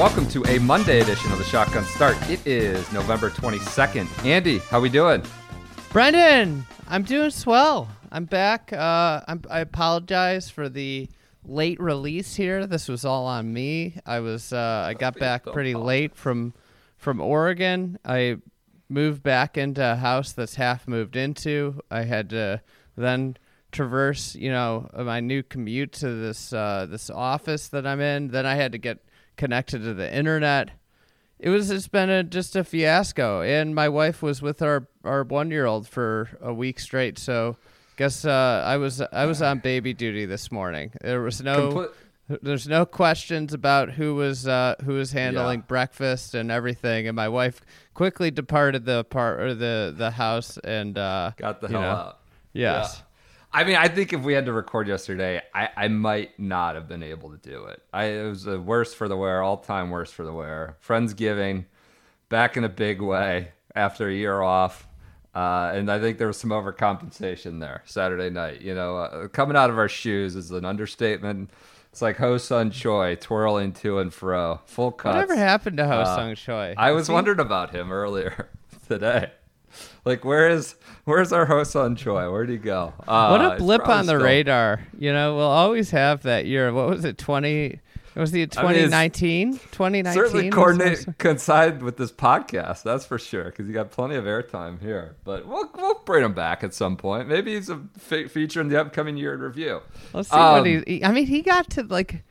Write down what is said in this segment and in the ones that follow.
welcome to a Monday edition of the Shotgun Start. It is November 22nd. Andy, how we doing? Brendan, I'm doing swell. I'm back. Uh, I'm, I apologize for the late release here. This was all on me. I was uh, I got back pretty late from from Oregon. I moved back into a house that's half moved into. I had to then traverse, you know, my new commute to this uh, this office that I'm in. Then I had to get connected to the internet. It was it's been a, just a fiasco, and my wife was with our our one year old for a week straight. So, guess uh, I was I was on baby duty this morning. There was no Compl- there's no questions about who was uh, who was handling Yeah. breakfast and everything. And my wife quickly departed the part or the the house and uh, Got the hell know, out. Yes. Yeah. I mean, I think if we had to record yesterday, I, I might not have been able to do it. I it was the worst for the wear, all time worst for the wear. Friendsgiving, back in a big way after a year off. Uh, and I think there was some overcompensation there Saturday night. You know, uh, coming out of our shoes is an understatement. It's like Ho Sung Choi twirling to and fro, full cuts. Whatever happened to Ho Uh, Sung Choi? I was wondering about him earlier today. Like, where is where's our Ho Sung Choi? Where'd he go? Uh, what a blip on the still- radar. You know, we'll always have that year. What was it? 20 was the I mean, 2019? 2019. Certainly coordinate coincide with this podcast. That's for sure, because you got plenty of airtime here. But we'll we'll bring him back at some point. Maybe he's a fe- feature in the upcoming year in review. Let's see what Um, he, he- I mean, he got to like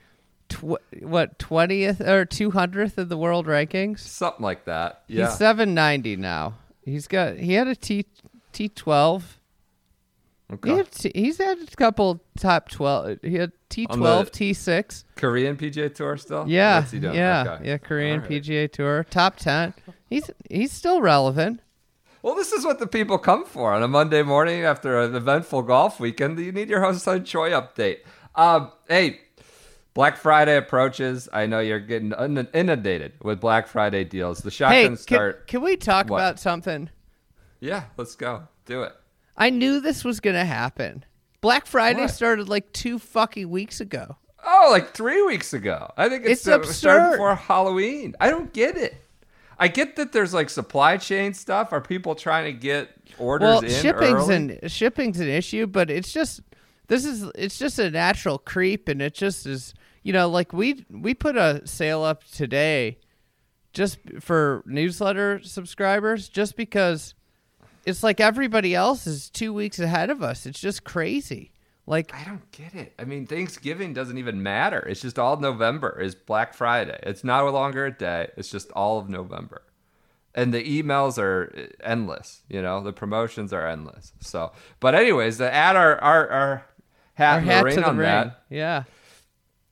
tw- what 20th or 200th of the world rankings. Something like that. Yeah. He's 790 now. He's got he had a T T12. He okay. had t- he's had a couple top 12. He had T12, T6. Korean PGA Tour still. Yeah. He? Yeah. Okay. Yeah, Korean right. PGA Tour, top 10. He's he's still relevant. Well, this is what the people come for on a Monday morning after an eventful golf weekend. You need your Ho Sung Choi update. Um, hey, Black Friday approaches. I know you're getting inundated with Black Friday deals. The Hey, shotgun can, start. can we talk What? about something? Yeah, let's go. Do it. I knew this was going to happen. Black Friday What? started like 2 fucking weeks ago. Oh, like three weeks ago. I think it's, It's uh, started absurd. before Halloween. I don't get it. I get that there's like supply chain stuff. Are people trying to get orders well, in shipping's early? an shipping's an issue, but it's just this is it's just a natural creep, and it just is you know like we we put a sale up today just for newsletter subscribers, just because it's like everybody else is two weeks ahead of us. It's just crazy. Like I don't get it. I mean, Thanksgiving doesn't even matter. It's just all November is Black Friday. It's no longer a day. It's just all of November. And the emails are endless, you know, the promotions are endless. So, but anyways, the add our our, our hat, our hat ring to the on ring. that, Yeah.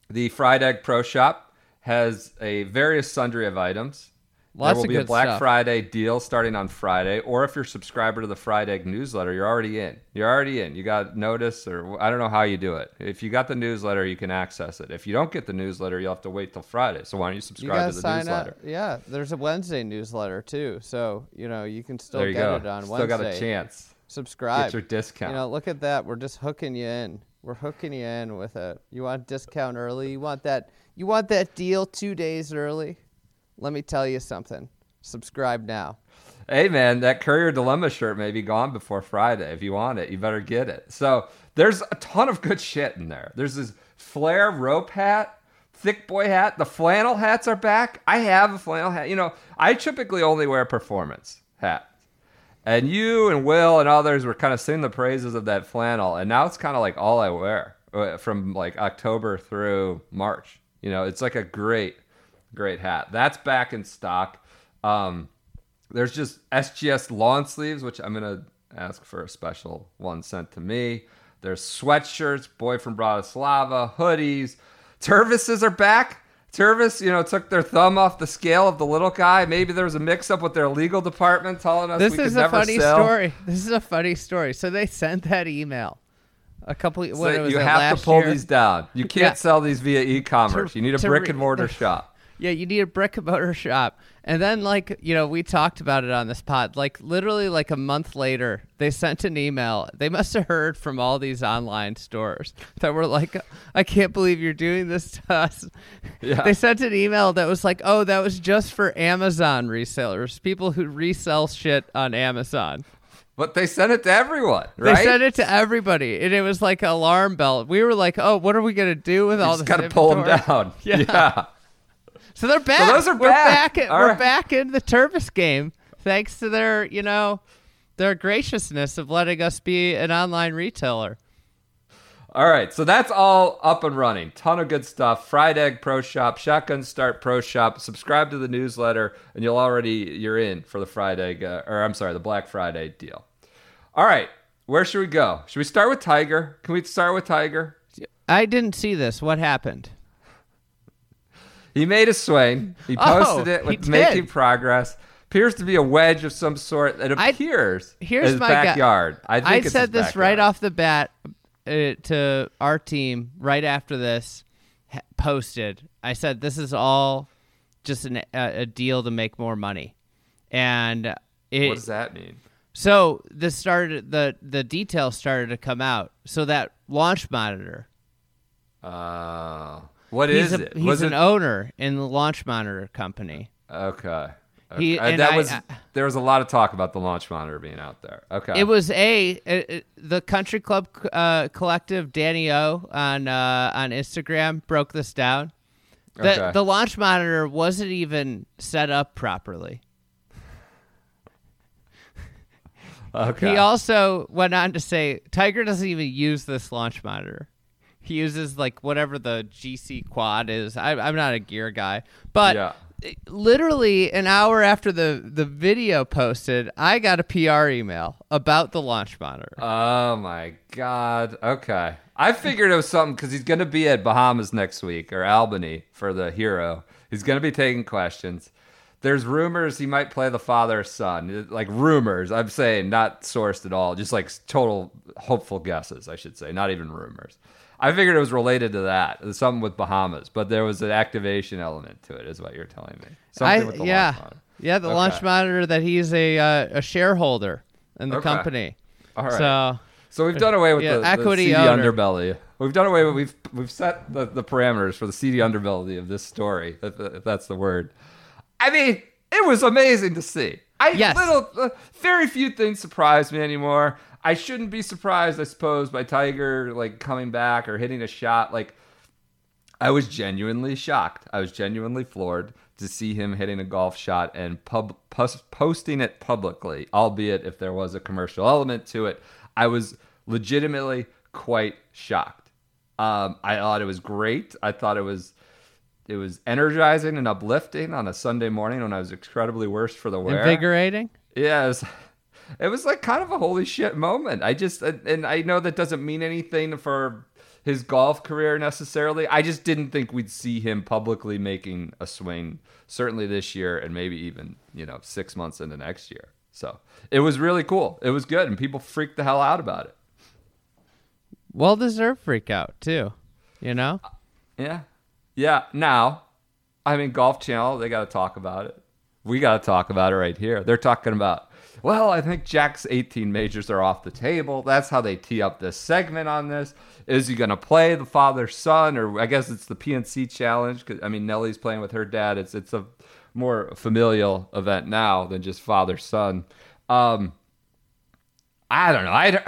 The Fried Egg Pro Shop has a various sundry of items. Lots there will be a Black stuff. Friday deal starting on Friday, or if you're a subscriber to the Fried Egg newsletter, you're already in. You're already in. You got notice, or I don't know how you do it. If you got the newsletter, you can access it. If you don't get the newsletter, you'll have to wait till Friday. So why don't you You subscribe gotta to the sign newsletter? up. Yeah, there's a Wednesday newsletter too, so you know you can still you get go. it on Still Wednesday. Still got a chance. Subscribe. Get your discount. You know, look at that. We're just hooking you in. We're hooking you in with it. You want discount early? You want that? You want that deal two days early? Let me tell you something. Subscribe now. hey man, that Courier Dilemma shirt may be gone before Friday. If you want it, you better get it. So there's a ton of good shit in there. There's this flare rope hat, thick boy hat. The flannel hats are back. I have a flannel hat. You know, I typically only wear performance hats. And you and Will and others were kind of singing the praises of that flannel, and now it's kind of like all I wear uh, from like October through March. You know, it's like a great, great hat. That's back in stock. Um, there's just SGS lawn sleeves, which I'm gonna ask for a special one sent to me. There's sweatshirts, boy from Bratislava, hoodies. Tervises are back. Tervis, you know, took their thumb off the scale of the little guy. Maybe there was a mix up with their legal department telling us we could never sell This is a funny sell. story. This is a funny story. So they sent that email a couple. So what was you have to pull year? these down. You can't Yeah. sell these via e-commerce. To- you need a brick re- and mortar shop. Yeah, you need a brick and mortar shop. And then, like, you know, we talked about it on this pod. Like, literally, like a month later, they sent an email. They must have heard from all these online stores that were like, I can't believe you're doing this to us. Yeah. They sent an email that was like, oh, that was just for Amazon resellers, people who resell shit on Amazon. But they sent it to everyone, right? They sent it to everybody, and it was like alarm bell. We were like, oh, what are we going to do with You all just this gotta pull them down. Yeah. yeah. So they're back. those are we're back. back. at, we're right. back in the Tervis game, thanks to their, you know, their graciousness of letting us be an online retailer. All right, so that's all up and running. Ton of good stuff. Fried Egg Pro Shop, Shotgun Start Pro Shop. Subscribe to the newsletter, and you'll already you're in for the Fried Egg, uh, or I'm sorry, the Black Friday deal. All right, where should we go? Should we start with Tiger? Can we start with Tiger? I didn't see this. What happened? He made a swing. He Oh, posted it with making progress. Appears to be a wedge of some sort. I- appears here's his my gu- backyard. I think I said his this right off the bat uh, to our team right after this ha- posted. I said this is all just an, a, a deal to make more money, and it, What does that mean? So this started the the details started to come out. So that launch monitor, Uh, what he's is a, it? he's Was an it owner in the launch monitor company. Okay. He- Uh, and that I- was I- there was a lot of talk about the launch monitor being out there. Okay. It was a it, it- the Country Club uh, Collective Danny O on uh, on Instagram broke this down. The Okay. the launch monitor wasn't even set up properly. okay. He also went on to say Tiger doesn't even use this launch monitor. He uses like whatever the GCQuad is. I, I'm not a gear guy, but Yeah. literally an hour after the the video posted, I got a PR email about the launch monitor. oh my god. Okay. I figured it was something because he's going to be at Bahamas next week or Albany for the Hero. He's going to be taking questions. There's rumors he might play the father son. Uh, like rumors. I'm saying not sourced at all. Just like total hopeful guesses, I should say. Not even rumors. I figured it was related to that. Something with Bahamas, but there was an activation element to it, is what you're telling me. Something I, with the yeah, launch monitor. yeah, the Okay. launch monitor that he's a uh, a shareholder in the Okay. company. All right. So So we've done away with Yeah, the, the equity seedy owner. underbelly. We've done away with we've we've set the, the parameters for the CD underbelly of this story, if, if that's the word. I mean, it was amazing to see. I Yes. little uh, very few things surprise me anymore. I shouldn't be surprised, I suppose, by Tiger like coming back or hitting a shot. Like I was genuinely shocked. I was genuinely floored to see him hitting a golf shot and pub, pos- posting it publicly, albeit if there was a commercial element to it. I was legitimately quite shocked. Um, I thought it was great. I thought it was it was energizing and uplifting on a Sunday morning when I was incredibly worse for the wear. invigorating. Yeah, it was, like kind of a holy shit moment. I just and I know that doesn't mean anything for his golf career necessarily. I just didn't think we'd see him publicly making a swing certainly this year and maybe even, you know, 6 months into next year. So, it was really cool. It was good and people freaked the hell out about it. Well deserved freak out too. You know. Uh, yeah. Yeah, now I mean Golf Channel, they got to talk about it. We got to talk about it right here. They're talking about, well, I think Jack's 18 majors are off the table. That's how they tee up this segment on this. Is he going to play the father son, or I guess it's the PNC challenge? Cause, I mean, Nelly's playing with her dad. It's it's a more familial event now than just father son. Um, I don't know. I don't,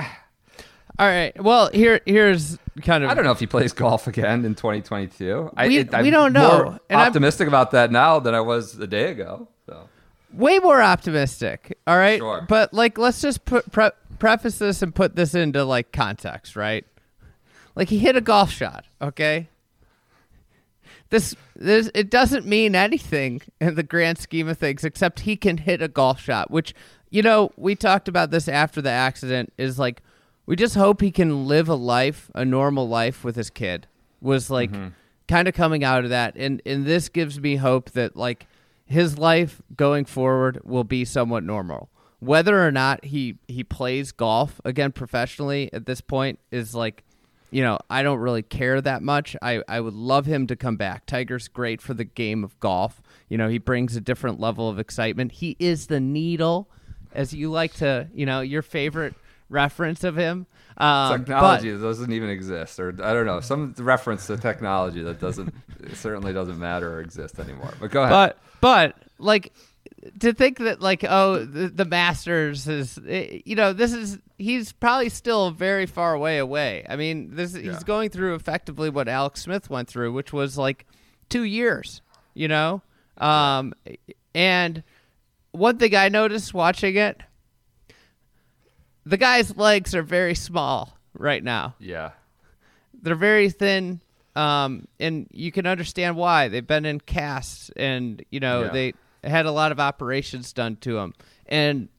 All right. Well, here here's kind of I don't know if he plays golf again in 2022. I, We- I'm we don't know. More And I'm- optimistic about that now than I was a day ago. So way more optimistic. All right. Sure. But like, let's just put pre- preface this and put this into like context, right? Like he hit a golf shot. Okay. this this it doesn't mean anything in the grand scheme of things except he can hit a golf shot, which you know, we talked about this after the accident is like we just hope he can live a life, a normal life with his kid. Was like mm-hmm. kind of coming out of that and and this gives me hope that like his life going forward will be somewhat normal. Whether or not he he plays golf again professionally at this point is like you know, I don't really care that much. I, I would love him to come back. Tiger's great for the game of golf. You know, he brings a different level of excitement. He is the needle, as you like to, you know, your favorite reference of him. Um, technology but- that doesn't even exist, or I don't know, some reference to technology that doesn't it certainly doesn't matter or exist anymore. But go ahead. but but like to think that like oh the, the masters is eh, you know this is he's probably still very far away away i mean this Yeah. he's going through effectively what alex smith went through which was like two years you know um and one thing i noticed watching it the guy's legs are very small right now yeah, they're very thin um, and you can understand why they've been in casts and you know Yeah. they had a lot of operations done to them and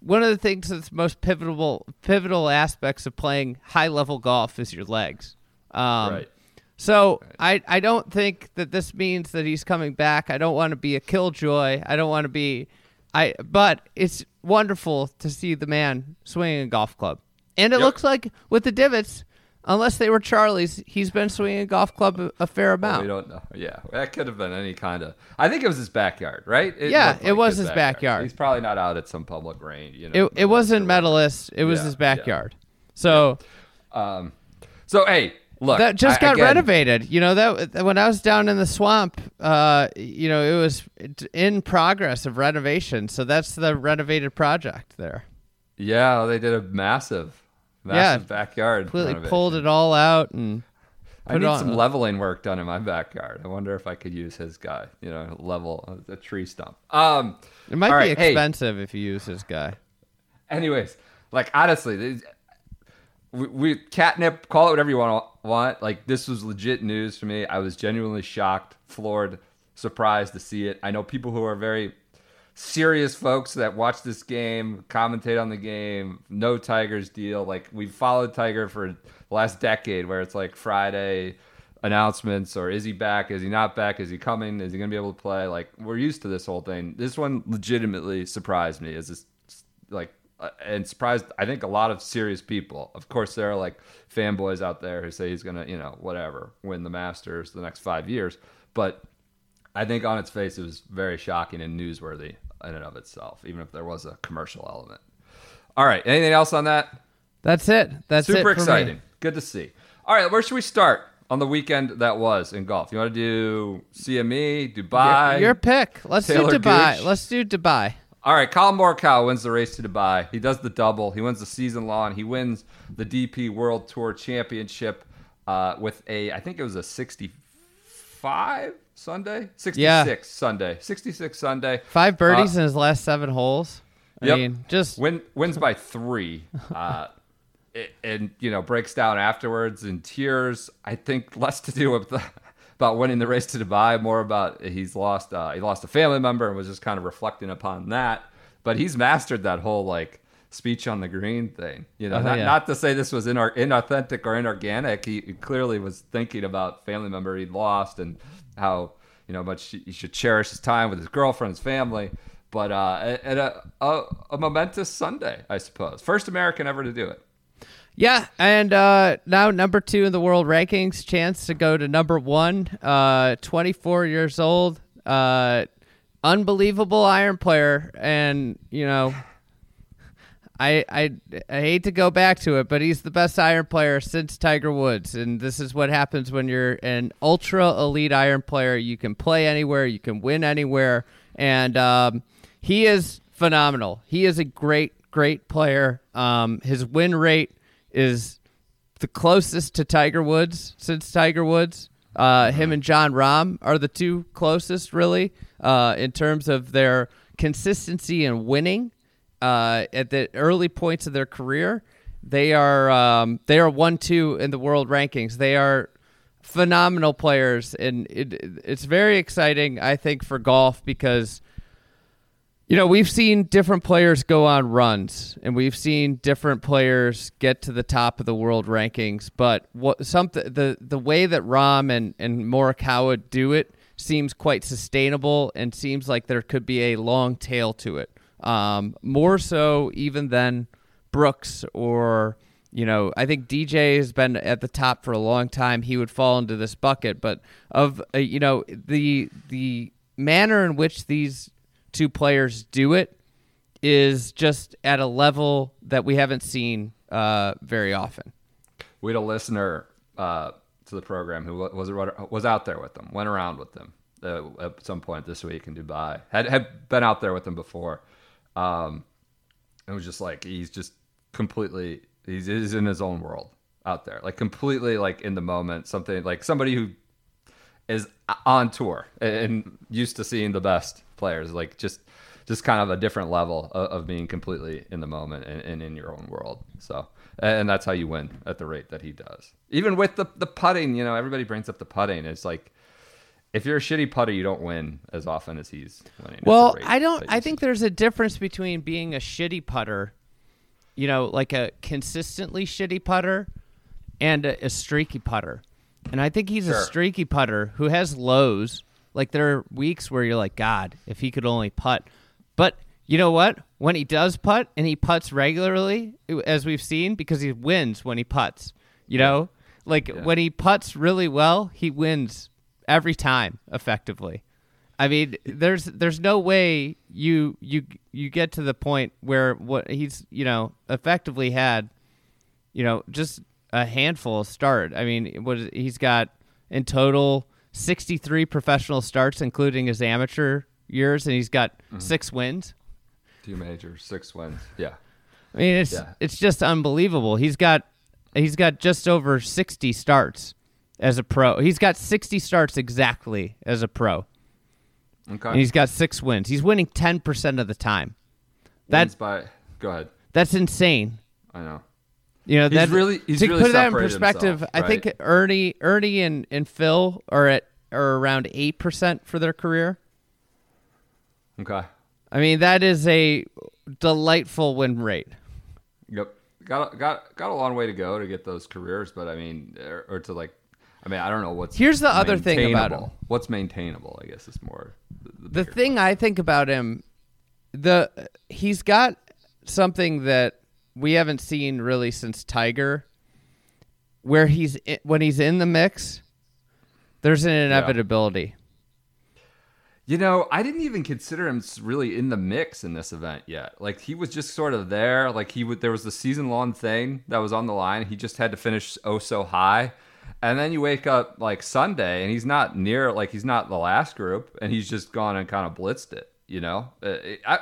one of the things that's most pivotal pivotal aspects of playing high level golf is your legs um, right. so I, I don't think that this means that he's coming back. I don't want to be a killjoy. I don't want to be I but it's wonderful to see the man swinging a golf club. And it Yep. looks like with the divots, unless they were Charlie's, he's been swinging a golf club a, a fair amount. we don't know. Yeah, that could have been any kind of. I think it was his backyard, right? Yeah, looked it was his backyard. He's probably not out at some public range. You know, it it wasn't medalist, it was Yeah, his yeah. backyard. So Um, so hey, look, that just I- got again, renovated. You know that when I was down in the swamp, uh, you know it was in progress of renovation. So that's the renovated project there. Yeah, they did a massive, Yeah, massive backyard. Completely renovation. pulled it all out and I need on- some leveling work done in my backyard. I wonder if I could use his guy. You know, level a tree stump. Um, It might be right, hey, expensive if you use his guy. anyways, like honestly, these- we, we catnip, call it whatever you want. Want like this was legit news for me. I was genuinely shocked, floored, surprised to see it. I know people who are very serious folks that watch this game, commentate on the game, no Tiger's deal. Like we've followed Tiger for the last decade, where it's like Friday announcements or is he back? Is he not back? Is he coming? Is he going to be able to play? Like we're used to this whole thing. This one legitimately surprised me. Is this like Uh, and surprised I think a lot of serious people. Of course, there are like fanboys out there who say he's going to you know whatever win the Masters the next five years, but I think on its face it was very shocking and newsworthy in and of itself, even if there was a commercial element. All right, anything else on that? That's it. That's it Super me. exciting. Good to see. All right, where should we start on the weekend that was in golf? You want to do CME, Dubai? Your, your pick. Let's Talor do Dubai. Gooch. Let's do Dubai. All right, Collin Morikawa wins the race to Dubai. He does the double. He wins the season long. He wins the DP World Tour Championship uh, with a, I think it was a 65 Sunday, 66 Yeah. Sunday, 66 Sunday. Five birdies Uh, in his last seven holes. I Yep. mean, just Win, wins by three, uh, it- and you know breaks down afterwards in tears. I think less to do with the, about winning the race to Dubai, more about he's lost uh, he lost a family member and was just kind of reflecting upon that. But he's mastered that whole like speech on the green thing. You know, Oh, not, yeah. not to say this was inar- inauthentic or inorganic. He, he clearly was thinking about family member he'd lost and how you know much he should cherish his time with his girlfriend, his family. But uh, at a, a, a momentous Sunday, I suppose. First American ever to do it. Yeah, and uh, now number two in the world rankings, chance to go to number one. Uh, 24 years old, uh, unbelievable iron player, and you know, I, I I hate to go back to it, but he's the best iron player since Tiger Woods, and this is what happens when you're an ultra elite iron player. You can play anywhere, you can win anywhere, and um, he is phenomenal. He is a great, great player. Um, his win rate is the closest to Tiger Woods since Tiger Woods. Uh, him and Jon Rahm are the two closest, really, uh, in terms of their consistency in winning. Uh, at the early points of their career, they are um, they are one two in the world rankings. They are phenomenal players, and it, it's very exciting, I think, for golf because you know we've seen different players go on runs, and we've seen different players get to the top of the world rankings. But what something the the way that Rahm and and Morikawa do it seems quite sustainable, and seems like there could be a long tail to it. Um, more so even than Brooks or you know, I think DJ has been at the top for a long time. He would fall into this bucket, but of uh, you know the the manner in which these two players do it is just at a level that we haven't seen uh, very often. We had a listener uh, to the program who was was out there with them, went around with them uh, at some point this week in Dubai. Had had been out there with them before. Um, it was just like he's just completely he's, he's in his own world out there, like completely like in the moment. Something like somebody who is on tour and used to seeing the best players, like just just kind of a different level of, of being completely in the moment and, and, in your own world. So, and that's how you win at the rate that he does. Even with the the putting, you know, everybody brings up the putting. It's like if you're a shitty putter, you don't win as often as he's winning. Well, I don't. I think there's a difference between being a shitty putter, you know, like a consistently shitty putter, and a, a streaky putter. And I think he's a streaky putter who has lows. Like there are weeks where you're like, God, if he could only putt. But you know what? When he does putt and he putts regularly, as we've seen, because he wins when he putts. You know, like when he putts really well, he wins every time effectively. I mean, there's there's no way you you you get to the point where what he's you know effectively had, you know, just a handful of start. I mean, what he's got in total 63 professional starts, including his amateur years, and he's got mm-hmm. six wins. two majors, six wins. Yeah. I mean, it's Yeah. it's just unbelievable. He's got he's got just over 60 starts as a pro. He's got 60 starts exactly as a pro. Okay. And he's got six wins. He's winning 10% of the time. That Wins by. Go ahead. that's insane. I know. You know, He's that, really- he's to really put that in perspective. himself, I think? Ernie, Ernie, and, and Phil are at are around eight percent for their career. Okay. I mean, that is a delightful win rate. Yep. Got got got a long way to go to get those careers, but I mean, or, or to like, I mean, I don't know what's. Here's the other thing about him. What's maintainable? I guess is more. The, the, the thing I think about him, the he's got something that we haven't seen really since Tiger, where he's when he's in the mix, there's an inevitability. You know, I didn't even consider him really in the mix in this event yet. Like he was just sort of there. Like he would. There was the season long thing that was on the line. He just had to finish oh so high, and then you wake up like Sunday and he's not near. Like he's not the last group, and he's just gone and kind of blitzed it. You know, Uh, I,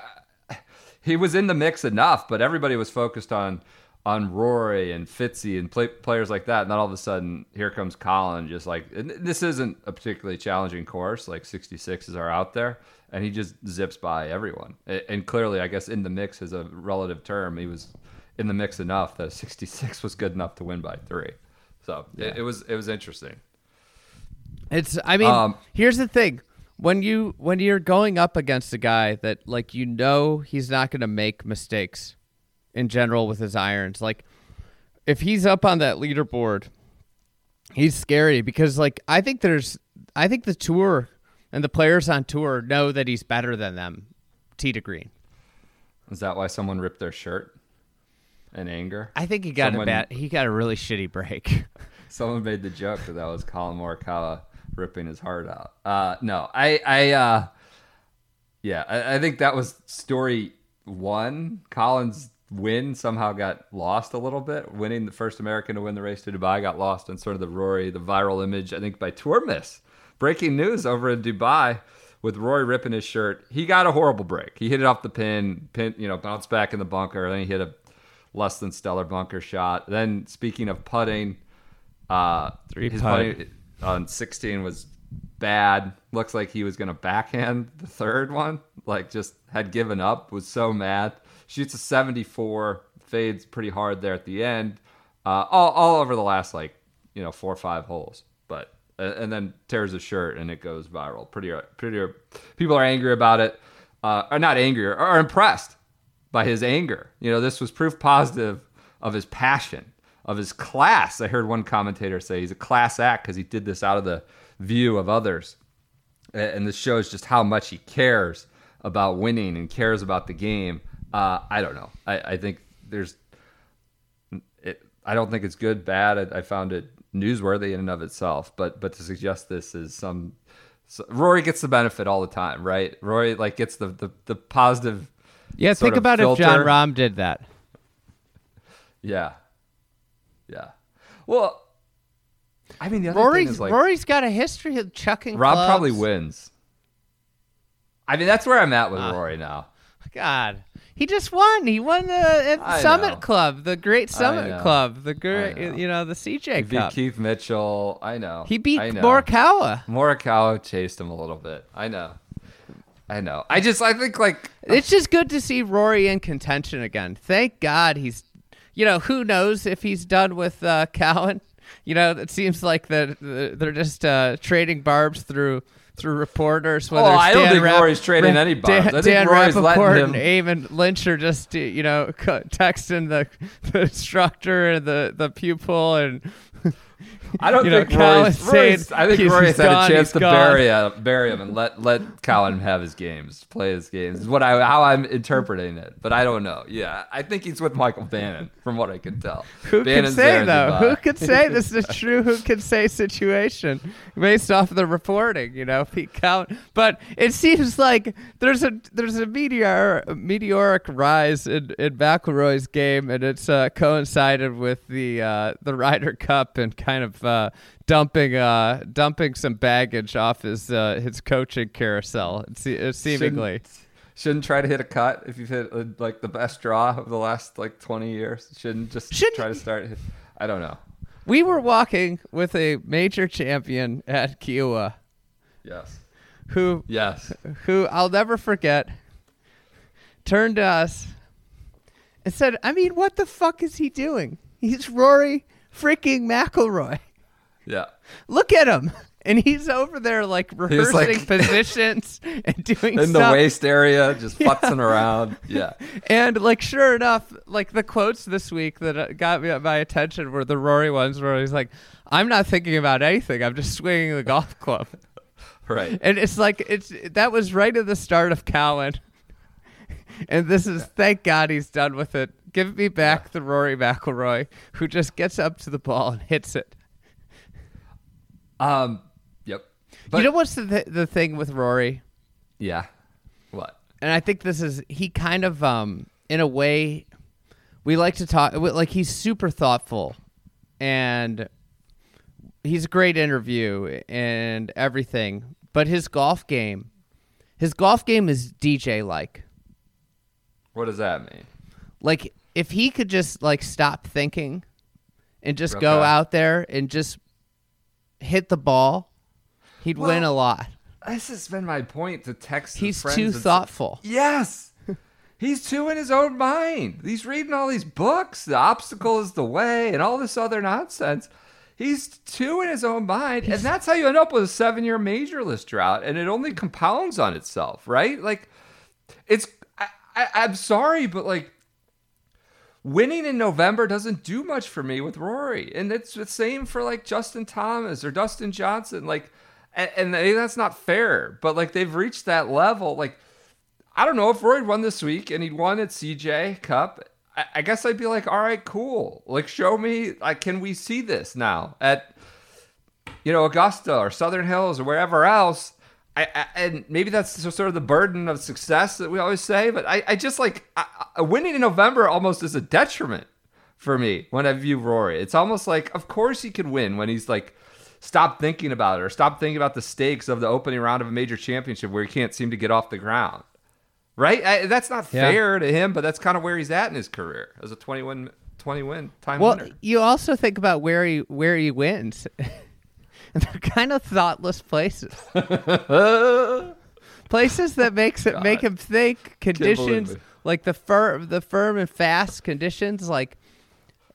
I, he was in the mix enough, but everybody was focused on on Rory and Fitzy and play, players like that. And then all of a sudden, here comes Collin. Just like this isn't a particularly challenging course. Like 66s are out there, and he just zips by everyone. And clearly, I guess in the mix is a relative term. He was in the mix enough that 66 was good enough to win by three. So it, it was it was interesting. It's I mean, Um, here's the thing. When you when you're going up against a guy that like you know he's not going to make mistakes in general with his irons, like if he's up on that leaderboard, he's scary because like I think there's I think the tour and the players on tour know that he's better than them T to green. Is that why someone ripped their shirt in anger? I think he got Someone- a bad he got a really shitty break. Someone made the joke that that was Collin Morikawa ripping his heart out. Uh, no, I, I, uh, yeah, I, I think that was story one. Collin's win somehow got lost a little bit. Winning the first American to win the race to Dubai got lost in sort of the Rory, the viral image, I think by Tour Miss. Breaking news over in Dubai with Rory ripping his shirt. He got a horrible break. He hit it off the pin, pin, you know, bounced back in the bunker. Then he hit a less than stellar bunker shot. Then speaking of putting, uh, Three his putt. putting on 16 was bad. Looks like he was going to backhand the third one. Like just had given up. Was so mad. Shoots a 74. Fades pretty hard there at the end. Uh, all all over the last like you know four or five holes. but and then tears a shirt and it goes viral. Pretty, pretty. People are angry about it, uh, are not angry, or are impressed by his anger. You know, this was proof positive of his passion, of his class. I heard one commentator say he's a class act because he did this out of the view of others, and this shows just how much he cares about winning and cares about the game. Uh, I don't know. I, I think there's it, I don't think it's good, bad. I, I found it newsworthy in and of itself, but but to suggest this is some so Rory gets the benefit all the time, right? Rory like gets the the, the positive. Yeah, think about if Jon filter. Rahm did that. Yeah, yeah. Well, I mean, the other Rory's thing is like Rory's got a history of chucking. Rob clubs. probably wins. I mean, that's where I'm at with Ah. Rory now. God, he just won. He won the I Summit know. Club, the Great Summit. Club, the great, you know, the CJ He beat Cup. Keith Mitchell. I know. He beat I know. Morikawa. Morikawa chased him a little bit. I know. I know. I just I think like It's just good to see Rory in contention again. Thank God he's, you know, who knows if he's done with uh, Cowen. You know, it seems like that uh, they're just uh, trading barbs through through reporters. Oh, whether Oh, I don't Dan think Rap- Rory's trading Ra- any barbs. I think Dan Rory's Rappaport him- and Eamon Lynch are just you know texting the the instructor and the the pupil and I don't You know, think Cowen's Rory's- I think he's had gone, a chance to gone. bury uh, bury him and let let Cowen have his games, play his games. Is what I how I'm interpreting it, but I don't know. Yeah, I think he's with Michael Bannon, from what I can tell. Who Bannon's can say though? Who could say this is a true? Who can say situation based off of the reporting? You know, Pete Count. But it seems like there's a there's a meteor a meteoric rise in, in McIlroy's game, and it's uh, coincided with the uh, the Ryder Cup and kind of uh, dumping uh, dumping some baggage off his uh, his coaching carousel. It's seemingly. Shouldn't, shouldn't try to hit a cut if you've hit uh, like the best draw of the last like 20 years. Shouldn't just Shouldn't- try to start. I don't know. We were walking with a major champion at Kiawah Yes. who Yes. who I'll never forget, turned to us and said, I mean, what the fuck is he doing? He's Rory freaking McIlroy. Yeah. Look at him. And he's over there like rehearsing like- positions and doing In the stuff. waist area, just futzing around. Yeah. And like, sure enough, like the quotes this week that uh, got me my attention were the Rory ones where he's like, "I'm not thinking about anything. I'm just swinging the golf club." Right. And it's like it's that was right at the start of Cowen. And this is thank God he's done with it. Give me back the Rory McIlroy who just gets up to the ball and hits it. Um. Yep. But you know what's the th- the thing with Rory? yeah. What? And I think this is he kind of um in a way we like to talk like he's super thoughtful and he's a great interview and everything, but his golf game his golf game is DJ like. What does that mean? like if he could just like stop thinking and just go out there and just hit the ball, he'd win a lot. This has been my point to text. He's friends too thoughtful. Yes. He's too in his own mind. He's reading all these books. The obstacle is the way, and all this other nonsense. He's too in his own mind, and that's how you end up with a seven-year major list drought, and it only compounds on itself, right? Like, it's. I, I, I'm sorry, but like, winning in November doesn't do much for me with Rory, and it's the same for like Justin Thomas or Dustin Johnson. Like, and, and that's not fair, but like they've reached that level. Like, I don't know if Rory won this week and he won at CJ Cup. I, I guess I'd be like, all right, cool. Like, show me. Like, can we see this now at you know Augusta or Southern Hills or wherever else? I, I, and maybe that's sort of the burden of success that we always say. But I, I just like I, winning in November almost is a detriment for me when I view Rory. It's almost like, of course, he could win when he's like, stop thinking about it or stop thinking about the stakes of the opening round of a major championship where he can't seem to get off the ground. Right? I, that's not Yeah. fair to him, but that's kind of where he's at in his career as a 20 win, 20 win time Well, winner. you also think about where he where he wins. they're kind of thoughtless places. places that makes it make him think conditions like the firm the firm and fast conditions like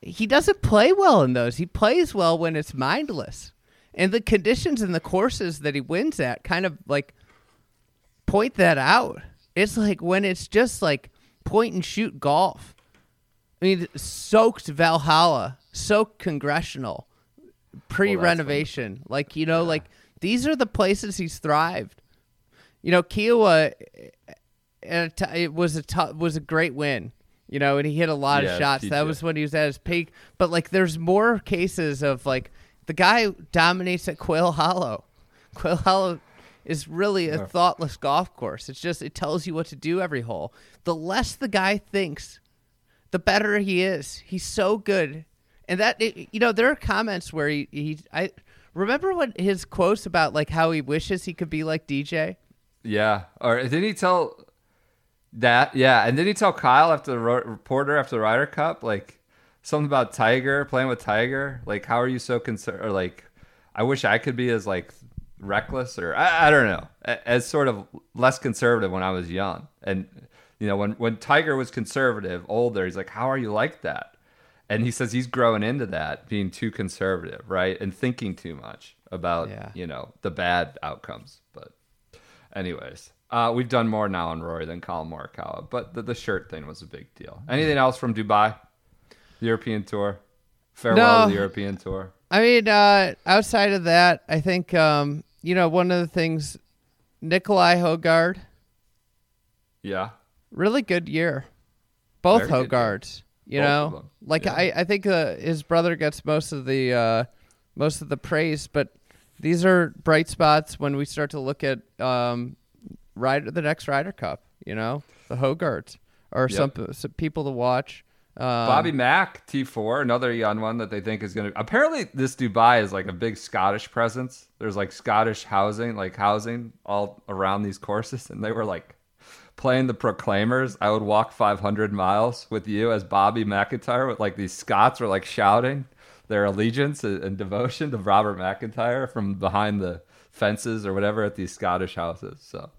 he doesn't play well in those. He plays well when it's mindless. and the conditions and the courses that he wins at kind of like point that out. It's like when it's just like point and shoot golf. I mean, soaked Valhalla, soaked Congressional, pre-renovation. like you know, like these are the places he's thrived. You know, Kiawah, eh, eh, at it was a tou- was a great win. You know, and he hit a lot Yeah, of shots. That was when he was at his peak. But like, there's more cases of like the guy dominates at Quail Hollow. Quail Hollow is really a thoughtless golf course. It's just it tells you what to do every hole. The less the guy thinks, the better he is. He's so good. And that you know, there are comments where he, he I remember what his quotes about like how he wishes he could be like DJ. Yeah. Or didn't he tell that? Yeah. And didn't he tell Kyle after the reporter after the Ryder Cup, like something about Tiger playing with Tiger? Like, how are you so concerned? Or like, I wish I could be as like reckless or I, I don't know, as sort of less conservative when I was young. And you know, when when Tiger was conservative, older, he's like, how are you like that? And he says he's growing into that, being too conservative, right, and thinking too much about Yeah. you know the bad outcomes. But Anyways, uh, we've done more now on Rory than Collin Morikawa, but the, the shirt thing was a big deal. Anything else from Dubai? The European Tour? Farewell No. to the European Tour. I mean, uh, outside of that, I think um, you know one of the things, Nicolai Højgaard, Yeah. really good year. Both Very. Højgaards, you Both know, like yeah. I, I think uh, his brother gets most of the uh, most of the praise, but these are bright spots when we start to look at um, Ryder, the next Ryder Cup. You know, the Højgaards or Yep. some, some people to watch. Um, Bobby Mac, T4, another young one that they think is going to. Apparently, this Dubai is like a big Scottish presence. There's like Scottish housing, like housing all around these courses. And they were like playing the Proclaimers. I would walk 500 miles with you as Bobby MacIntyre, with like these Scots were like shouting their allegiance and devotion to Robert MacIntyre from behind the fences or whatever at these Scottish houses. So,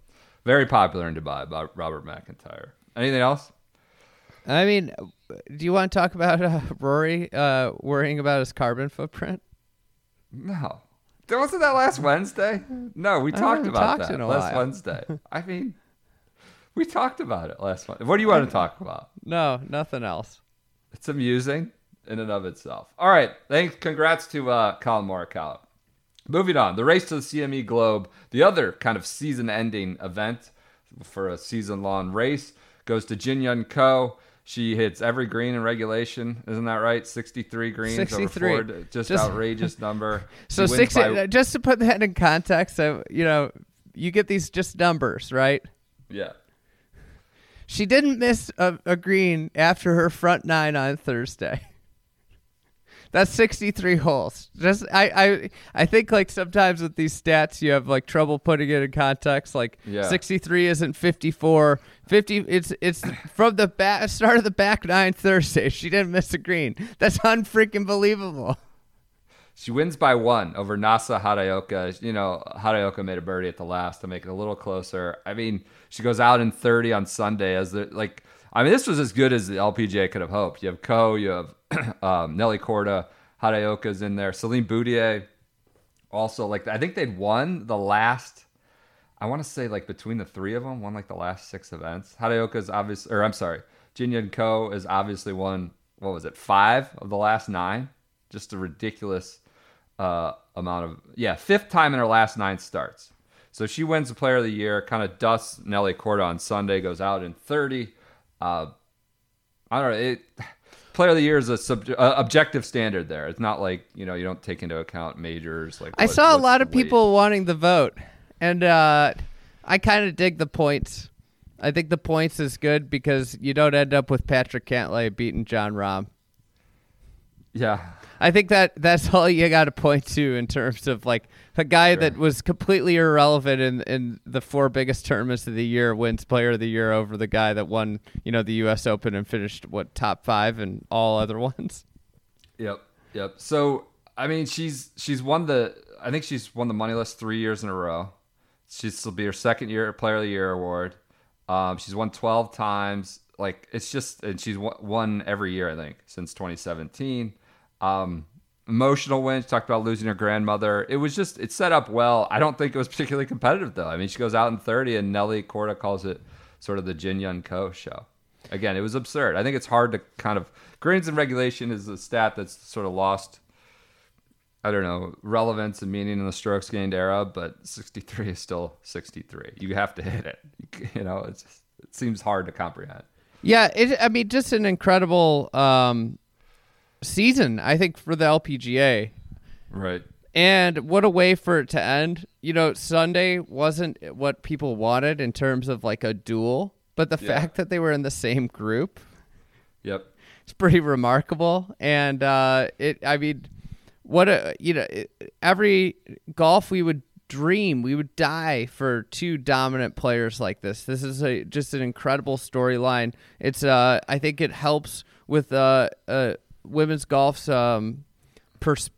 very popular in Dubai about Robert MacIntyre. Anything else? I mean, do you want to talk about uh, Rory uh, worrying about his carbon footprint? No. Wasn't that last Wednesday? No, we talked about talked that last while. Wednesday. I mean, we talked about it last month. What do you want to talk about? No, nothing else. It's amusing in and of itself. All right. Thanks. Congrats to uh, Collin Morikawa. Moving on, the race to the CME Globe, the other kind of season-ending event for a season-long race, goes to Jin Young Ko. She hits every green in regulation, isn't that right? Sixty-three greens 63. over just, Just- outrageous number. So sixty. by- just to put that in context, so you know, you get these just numbers, right? yeah. She didn't miss a, a green after her front nine on Thursday. That's 63 holes. Just I, I I think like sometimes with these stats you have like trouble putting it in context. Like Yeah. 63 isn't 54. 50 it's it's from the back start of the back nine Thursday. She didn't miss a green. That's unfreaking believable. She wins by one over Nasa Hataoka. You know, Hataoka made a birdie at the last to make it a little closer. I mean, she goes out in 30 on Sunday as the like. I mean, this was as good as the LPGA could have hoped. You have Ko, you have um, Nelly Korda, Hataoka's in there, Celine Boutier. Also, like I think they'd won the last. I want to say like between the three of them, won like the last six events. Hataoka's obvious, or I'm sorry, Jin Young Ko is obviously won. What was it? Five of the last nine. Just a ridiculous uh, amount of yeah, fifth time in her last nine starts. So she wins the Player of the Year. Kind of dusts Nelly Korda on Sunday. Goes out in 30. Uh, I don't know. It Player of the Year is a sub, uh, objective standard. There, it's not like you know you don't take into account majors. Like I what- saw a lot of weight. people wanting the vote, and uh, I kind of dig the points. I think the points is good because you don't end up with Patrick Cantlay beating Jon Rahm. Yeah, I think that that's all you got to point to in terms of like a guy that was completely irrelevant in in the four biggest tournaments of the year wins Player of the Year over the guy that won you know the U.S. Open and finished what top five and all other ones. Yep, yep. So I mean, she's she's won the I think she's won the money list three years in a row. She's will be her second year Player of the Year award. Um, she's won twelve times. Like it's just and she's won, won every year I think since 2017. Um, emotional win. She talked about losing her grandmother. It was just it set up well. I don't think it was particularly competitive though. I mean, she goes out in 30, and Nelly Korda calls it sort of the Jin Young Ko show. Again, it was absurd. I think it's hard to kind of greens and regulation is a stat that's sort of lost. I don't know relevance and meaning in the strokes gained era, but 63 is still 63. You have to hit it. You know, it's it seems hard to comprehend. Yeah, it, I mean, just an incredible um, season, I think, for the LPGA. Right. And what a way for it to end. You know, Sunday wasn't what people wanted in terms of like a duel, but the Yeah. fact that they were in the same group Yep. it's pretty remarkable. And uh, it, I mean, what a you know, it, every golf we would dream, we would die for two dominant players like this. This is a just an incredible storyline. It's uh, I think it helps with uh, uh women's golf's um, pers-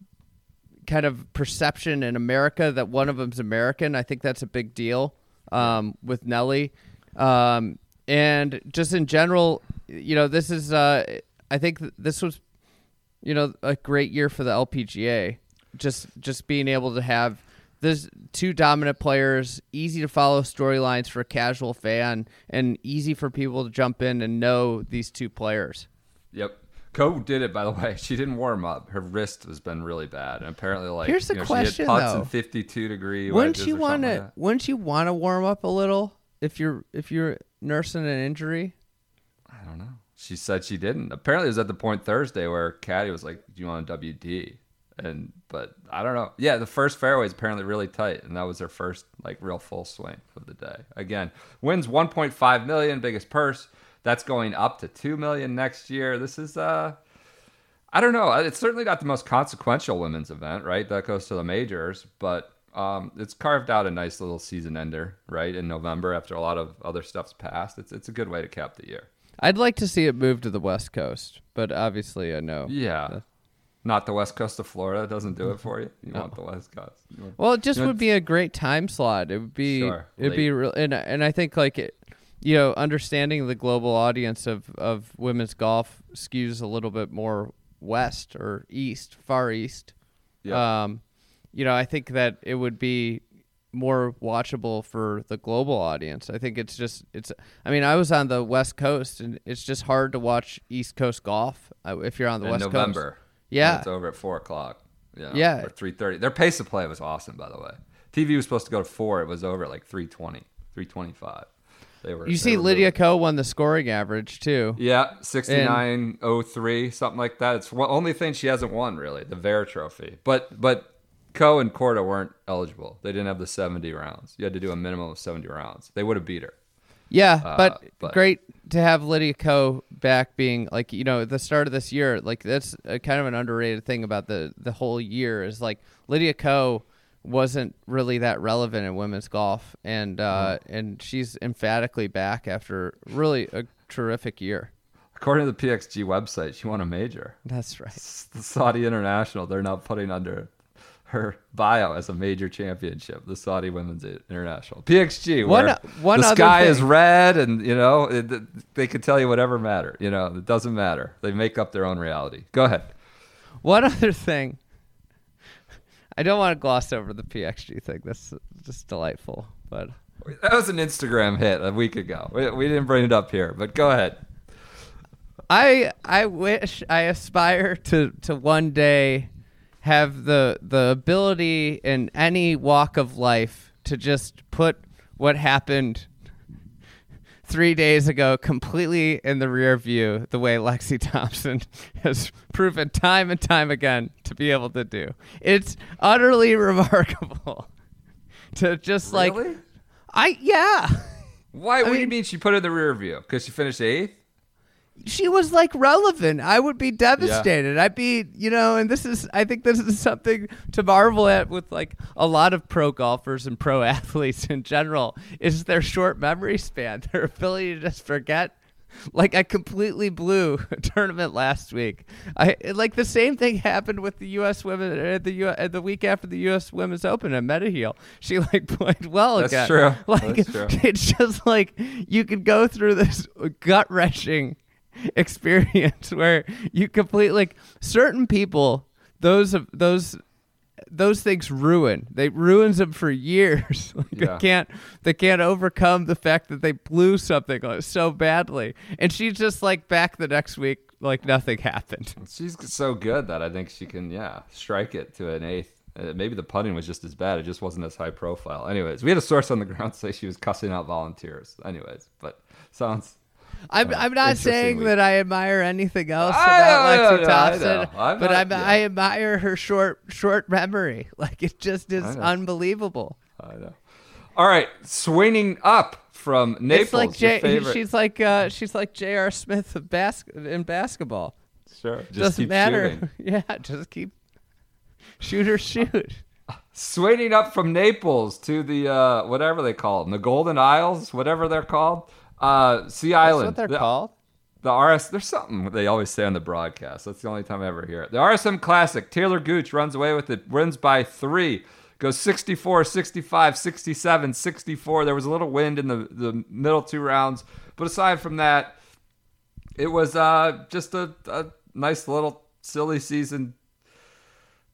kind of perception in America that one of them's American. I think that's a big deal um, with Nelly. Um, and just in general, you know, this is, uh, I think th- this was, you know, a great year for the LPGA. Just, just being able to have this two dominant players, easy to follow storylines for a casual fan, and easy for people to jump in and know these two players. Yep. Ko did it by the way. She didn't warm up. Her wrist has been really bad, and apparently, like Here's the you know, question, she though. in 52 degree. wouldn't you want to? like wouldn't you want to warm up a little if you're if you're nursing an injury? I don't know. She said she didn't. Apparently, it was at the point Thursday where Caddy was like, "Do you want a WD?" And but I don't know. Yeah, the first fairway is apparently really tight, and that was her first like real full swing of the day. Again, wins 1.5 million, biggest purse. That's going up to two million next year. This is uh, I don't know. It's certainly not the most consequential women's event, right? That goes to the majors, but um, it's carved out a nice little season ender, right? In November, after a lot of other stuff's passed, it's it's a good way to cap the year. I'd like to see it move to the West Coast, but obviously I know. Yeah. Not the west coast of Florida doesn't do it for you. You want the west coast. Want- Well, it just would be a great time slot. It would be. Sure, It'd be real, and and I think like it, you know, understanding the global audience of of women's golf skews a little bit more west or east, far east. Yeah. Um, you know, I think that it would be more watchable for the global audience. I think it's just it's. I mean, I was on the West Coast, and it's just hard to watch East Coast golf uh, if you're on the West Coast. in West November. Coast. Yeah. It's over at four o'clock. Yeah. Yeah. Or three thirty. Their pace of play was awesome, by the way. TV was supposed to go to four. It was over at like 320, 325. They were. You see, Lydia. Ko won the scoring average too. Yeah, 6903, something like that. It's the only thing she hasn't won, really, the Vare Trophy. But but Ko and Korda weren't eligible. They didn't have the 70 rounds. You had to do a minimum of 70 rounds. They would have beat her. Yeah, but, Uh, but- great to have Lydia Ko back being like you know at the start of this year like that's a, kind of an underrated thing about the the whole year is like Lydia Ko wasn't really that relevant in women's golf and uh Mm-hmm. and she's emphatically back after really a terrific year. According to the PXG website, she won a major. That's right. It's the Saudi International, they're now putting under her bio as a major championship, the Saudi Women's International. PXG, One- where one the other sky is red and, you know, it, they can tell you whatever matter. You know, it doesn't matter. They make up their own reality. Go ahead. One other thing. I don't want to gloss over the PXG thing. That's just delightful, but That was an Instagram hit a week ago. We, we didn't bring it up here, but go ahead. I I wish I aspire to to one day have the the ability in any walk of life to just put what happened three days ago completely in the rear view the way Lexi Thompson has proven time and time again to be able to do. It's utterly remarkable to just like Really? I yeah. Why? what do you mean- mean she put in the rear view? Because she finished eighth? She was like relevant. I would be devastated. I'd be, you know, and this is, I think this is something to marvel at with like a lot of pro golfers and pro athletes in general is their short memory span, their ability to just forget. Like I completely blew a tournament last week. I like the same thing happened with the U.S. women at the U- at the week after the U.S. Women's Open at Metaheel. She like played well That's again. true. Like That's true. it's just like you could go through this gut wrenching experience where you complete like certain people those of those those things ruin. They ruins them for years. like Yeah. They can't they can't overcome the fact that they blew something so badly. And she's just like back the next week like nothing happened. She's so good that I think she can, yeah, strike it to an eighth. Uh, maybe the putting was just as bad. It just wasn't as high profile. Anyways, we had a source on the ground say she was cussing out volunteers. Anyways, but sounds. I'm, I'm not saying that I admire anything else I about know, Lexi I know, I Thompson. I'm but not- I'm, yeah. I admire her short short memory. Like it just is I know. unbelievable. I know. All right, swinging up from Naples. it's like J- she's like uh, she's like J.R. Smith of bas- in basketball. sure. Just Doesn't keep matter. shooting. yeah, just keep shoot or shoot. Swinging up from Naples to the uh, whatever they call them, the Golden Isles, whatever they're called. Uh, sea That's Island. what they're The- called. The RS, there's something they always say on the broadcast. That's the only time I ever hear it. The RSM Classic, Talor Gooch runs away with it, wins by three, goes 64, 65, 67, 64. There was a little wind in the, the middle two rounds. But aside from that, it was uh, just a, a nice little silly season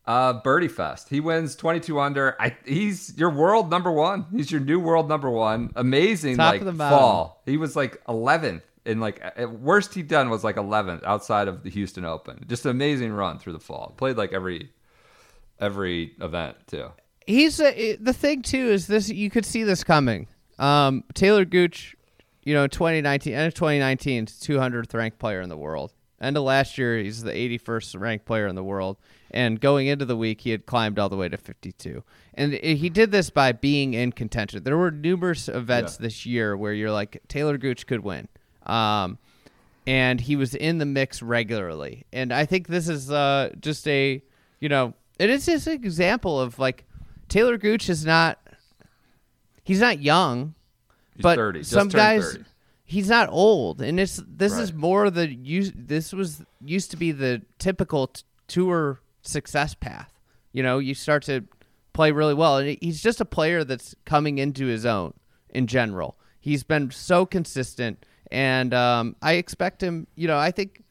uh, birdie fest. He wins 22 under. I, he's your world number one. He's your new world number one. Amazing Top like fall. He was like 11th in like at worst he'd done was like 11th outside of the Houston Open. Just an amazing run through the fall. Played like every every event too. He's a, the thing too is this you could see this coming. Um, Talor Gooch, you know, 2019 end of 2019, 200th ranked player in the world. End of last year, he's the 81st ranked player in the world, and going into the week, he had climbed all the way to 52. And he did this by being in contention. There were numerous events Yeah. this year where you're like Talor Gooch could win. Um, and he was in the mix regularly. And I think this is uh, just a, you know, it is just an example of like Talor Gooch is not, he's not young, He's but 30. Some guys, 30. he's not old, and it's this is more the use. This was used to be the typical t- tour success path. You know, you start to play really well, and he's just a player that's coming into his own in general. He's been so consistent, and um, I expect him. You know, I think,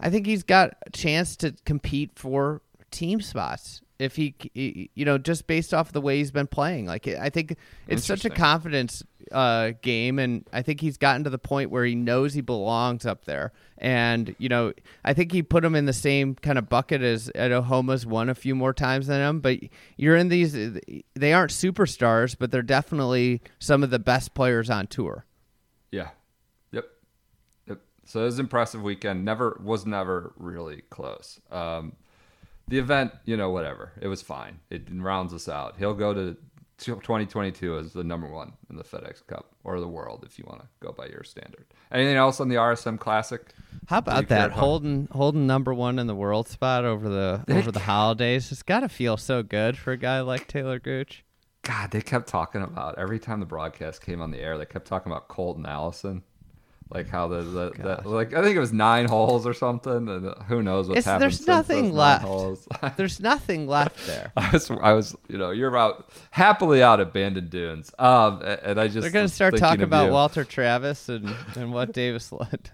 I think he's got a chance to compete for team spots if he, he- you know, just based off the way he's been playing. Like, I think it's such a confidence uh, game, and I think he's gotten to the point where he knows he belongs up there. And you know, I think he put him in the same kind of bucket as Ed Ohoma's won a few more times than him. But you're in these; they aren't superstars, but they're definitely some of the best players on tour. Yeah. Yep. Yep. So it was an impressive weekend. Never was never really close. Um, the event, you know, whatever. It was fine. It rounds us out. He'll go to 2022 as the number one in the FedEx Cup or the world, if you want to go by your standard. Anything else on the RSM Classic? How about that holding holding number one in the world spot over the over the holidays? It's got to feel so good for a guy like Talor Gooch. God, they kept talking about every time the broadcast came on the air. They kept talking about Colt and Alison, like how the, the, the like I think it was nine holes or something, and uh, who knows what's It's- happened. there's nothing left. There's nothing left there. I was, I was, you know, you're out happily out at Bandon Dunes, um, and I just They're gonna start talking about you. Walter Travis and, and what Davis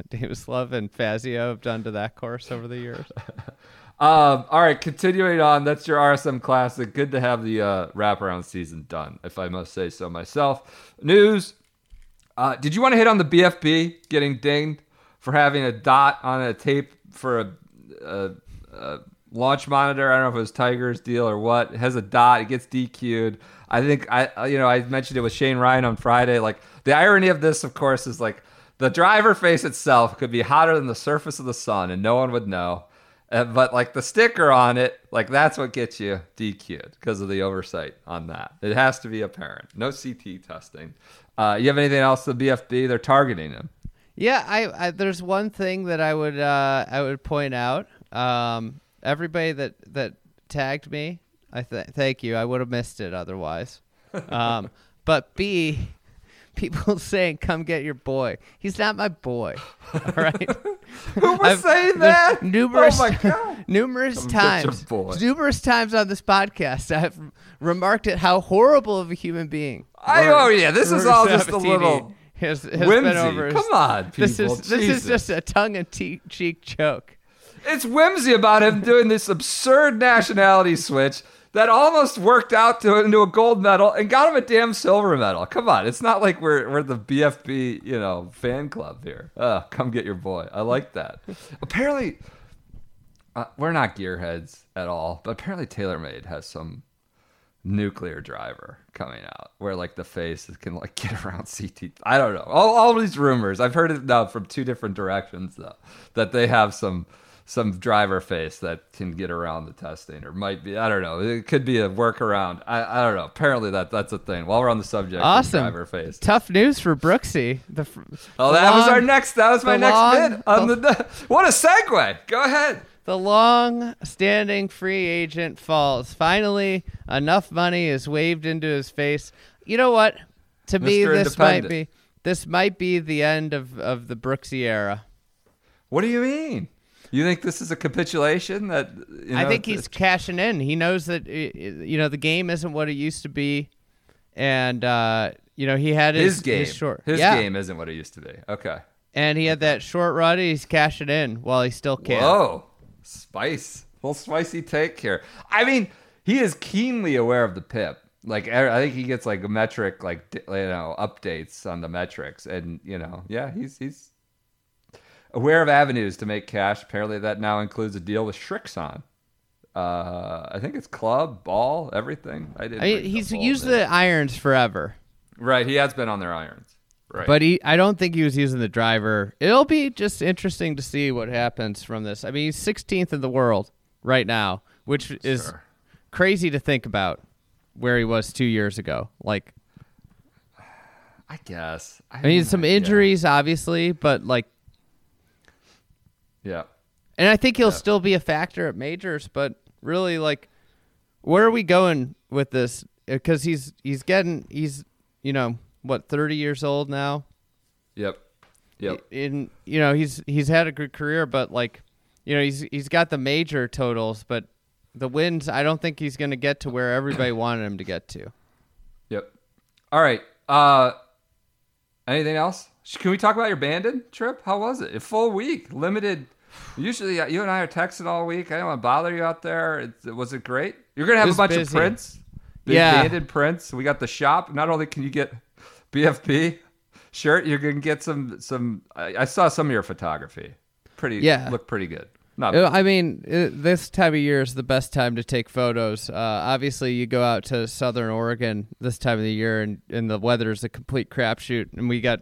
Davis Love and Fazio have done to that course over the years. Um, all right, continuing on. That's your RSM Classic. Good to have the uh, wraparound season done, if I must say so myself. News. Uh, did you want to hit on the BFB getting dinged for having a dot on a tape for a, a, a launch monitor? I don't know if it was Tiger's deal or what. It has a dot. It gets DQ'd. I think I, you know, I mentioned it with Shane Ryan on Friday. Like the irony of this, of course, is like the driver face itself could be hotter than the surface of the sun, and no one would know. Uh, but like the sticker on it, like that's what gets you DQ'd because of the oversight on that. It has to be apparent. No CT testing. Uh, you have anything else? The BFB, they're targeting him. Yeah, I, I there's one thing that I would uh, I would point out. Um, everybody that that tagged me, I th- thank you. I would have missed it otherwise. Um, but B, people saying, "Come get your boy." He's not my boy. All right. Who was I've- saying that? Numerous, Oh my god! numerous Come get your times, boy. numerous times on this podcast, I've remarked at how horrible of a human being. I- Rory- oh, yeah, this is Rory all just a little has, has Whimsy. been over. his- Come on, This people. is this Jesus. is just a tongue in cheek joke. it's whimsy about him doing this absurd nationality switch that almost worked out to into a gold medal and got him a damn silver medal. Come on, it's not like we're we're the BFB you know fan club here. Uh, come get your boy. I like that. Apparently, uh, we're not gearheads at all, but apparently TaylorMade has some nuclear driver coming out where like the face can like get around CT. I don't know. All, all these rumors. I've heard it now from two different directions though that they have some some driver face that can get around the testing or might be I don't know. It could be a workaround. I, I don't know. Apparently that that's a thing. While we're on the subject Awesome. driver face. Tough news for Brooksy. The fr- Oh, the that was our next. That was my next long- bid on the. What a segue! Go ahead. The long-standing free agent falls. Finally, enough money is waved into his face. You know what? To me, this might be this might be the end of, of the Brooksy era. What do you mean? You think this is a capitulation? That you know, I think he's cashing in. He knows that you know the game isn't what it used to be, and uh, you know he had his, his game. short His yeah. game isn't what it used to be. Okay. and he had that short run. And he's cashing in while he still can. Whoa, spice, little spicy take here. I mean, he is keenly aware of the pip. Like I I think he gets like a metric, like you know, updates on the metrics, and you know, yeah, he's he's aware of avenues to make cash. Apparently, that now includes a deal with Srixon. Uh, I think it's club, ball, everything. I didn't. I mean, he's used thing. the irons forever. right. He has been on their irons. Right. But he, I don't think he was using the driver. It'll be just interesting to see what happens from this. I mean, he's 16th in the world right now, which is Sure. crazy to think about where he was two years ago. Like, I guess. I mean, some yeah. injuries, obviously, but like, Yeah. and I think he'll still be a factor at majors. But really, like, where are we going with this? Because he's he's getting he's you know what 30 years old now. Yep. Yep. in you know he's he's had a good career, but like you know he's he's got the major totals, but the wins I don't think he's going to get to where everybody wanted him to get to. Yep. All right. Uh, anything else? Can we talk about your Bandon trip? How was it? A full week, limited. Usually, uh, you and I are texting all week. I don't want to bother you out there. It, was it great? You're gonna have a bunch busy. of prints. Big Yeah. Bandon prints. We got the shop. Not only can you get BFP shirt, you're gonna get some some. I, I saw some of your photography. Pretty. Yeah. Look pretty good. Not. Uh, I mean, uh, this time of year is the best time to take photos. Uh, obviously, you go out to Southern Oregon this time of the year, and, and the weather is a complete crapshoot. And we got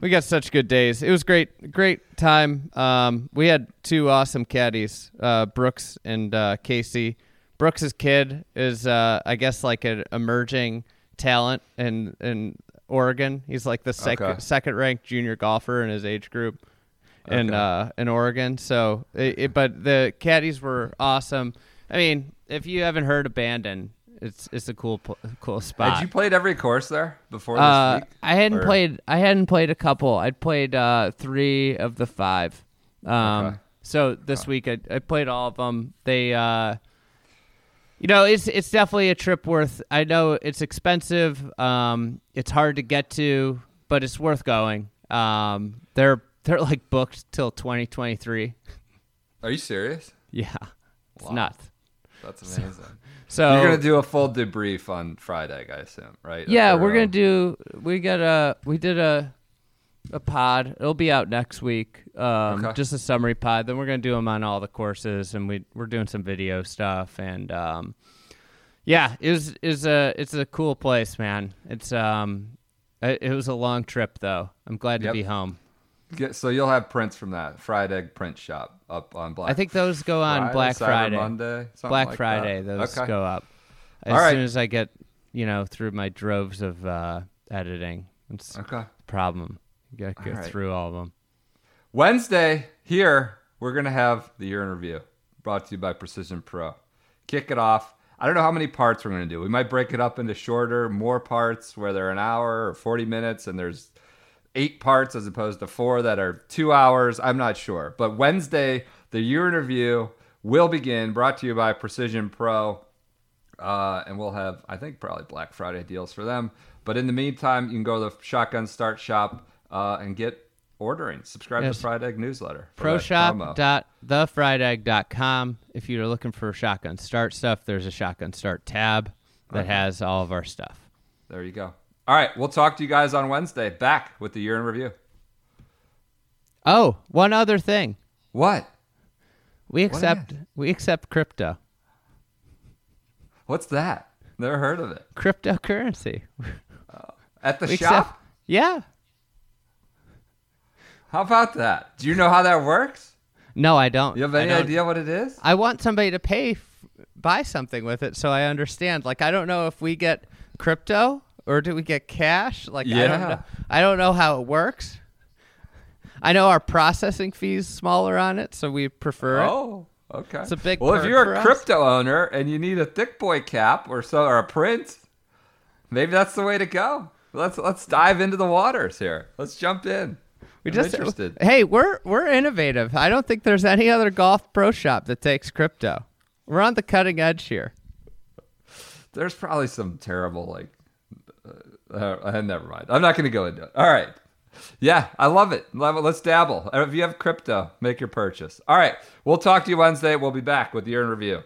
we got such good days. It was great, great time. Um, we had two awesome caddies, uh, Brooks and uh, Casey. Brooks's kid is, uh, I guess, like an emerging talent in in Oregon. He's like the sec- Okay. second ranked junior golfer in his age group in Okay. uh, in Oregon. So, it, it, but the caddies were awesome. I mean, if you haven't heard Abandon, it's it's a cool cool spot. Had you played every course there before this uh, week? I hadn't Or- played. I hadn't played a couple. I'd played uh, three of the five. Um, Okay. So this week I, I played all of them. They, uh, you know, it's it's definitely a trip worth. I know it's expensive. Um, it's hard to get to, but it's worth going. Um, they're they're like booked till 2023. Are you serious? Yeah, it's Wow. nuts. That's amazing. So You're gonna do a full debrief on Friday, I assume, right? yeah, we're gonna do. We got a. We did a. A pod. It'll be out next week. Um, Okay. just a summary pod. Then we're gonna do them on all the courses, and we we're doing some video stuff. And um, yeah, it was is a it's a cool place, man. It's um, it, it was a long trip though. I'm glad to Yep. be home. Get, so you'll have prints from that fried egg print shop up on Black. I think those go on Friday, Black Cyber Friday. Monday, Black like Friday, that. those okay. go up as right. soon as I get you know through my droves of uh, editing. It's Okay. a problem. You gotta get All right. through all of them. Wednesday here we're gonna have the year in review, brought to you by Precision Pro. Kick it off. I don't know how many parts we're gonna do. We might break it up into shorter, more parts where they're an hour or forty minutes, and there's eight parts as opposed to four that are two hours. I'm not sure. But Wednesday, the year in review will begin, brought to you by Precision Pro. Uh, and we'll have, I think, probably Black Friday deals for them. But in the meantime, you can go to the Shotgun Start Shop uh, and get ordering. Subscribe Yes. to Fried Egg newsletter. for that promo. ProShop.thefriedegg.com. If you're looking for shotgun start stuff, there's a shotgun start tab that has all of our stuff. There you go. All right, we'll talk to you guys on Wednesday. Back with the year in review. Oh, one other thing. What? We accept we accept crypto. What's that? Never heard of it. Cryptocurrency. Oh, at the We shop? accept Yeah. How about that? Do you know how that works? No, I don't. You have any idea what it is? I want somebody to pay f- buy something with it so I understand. Like I don't know if we get crypto or do we get cash? Like I don't know. I don't know how it works. I know our processing fees smaller on it, so we prefer it. Oh, okay. It's a big Well, if you're a us. crypto owner and you need a thick boy cap or so or a print, maybe that's the way to go. Let's let's dive into the waters here. Let's jump in. We I'm just interested. Hey, we're we're innovative. I don't think there's any other golf pro shop that takes crypto. We're on the cutting edge here. There's probably some terrible like. Uh, uh, never mind. I'm not going to go into it. All right. Yeah, I love it. Love it. Let's dabble. If you have crypto, make your purchase. All right. We'll talk to you Wednesday. We'll be back with year in review.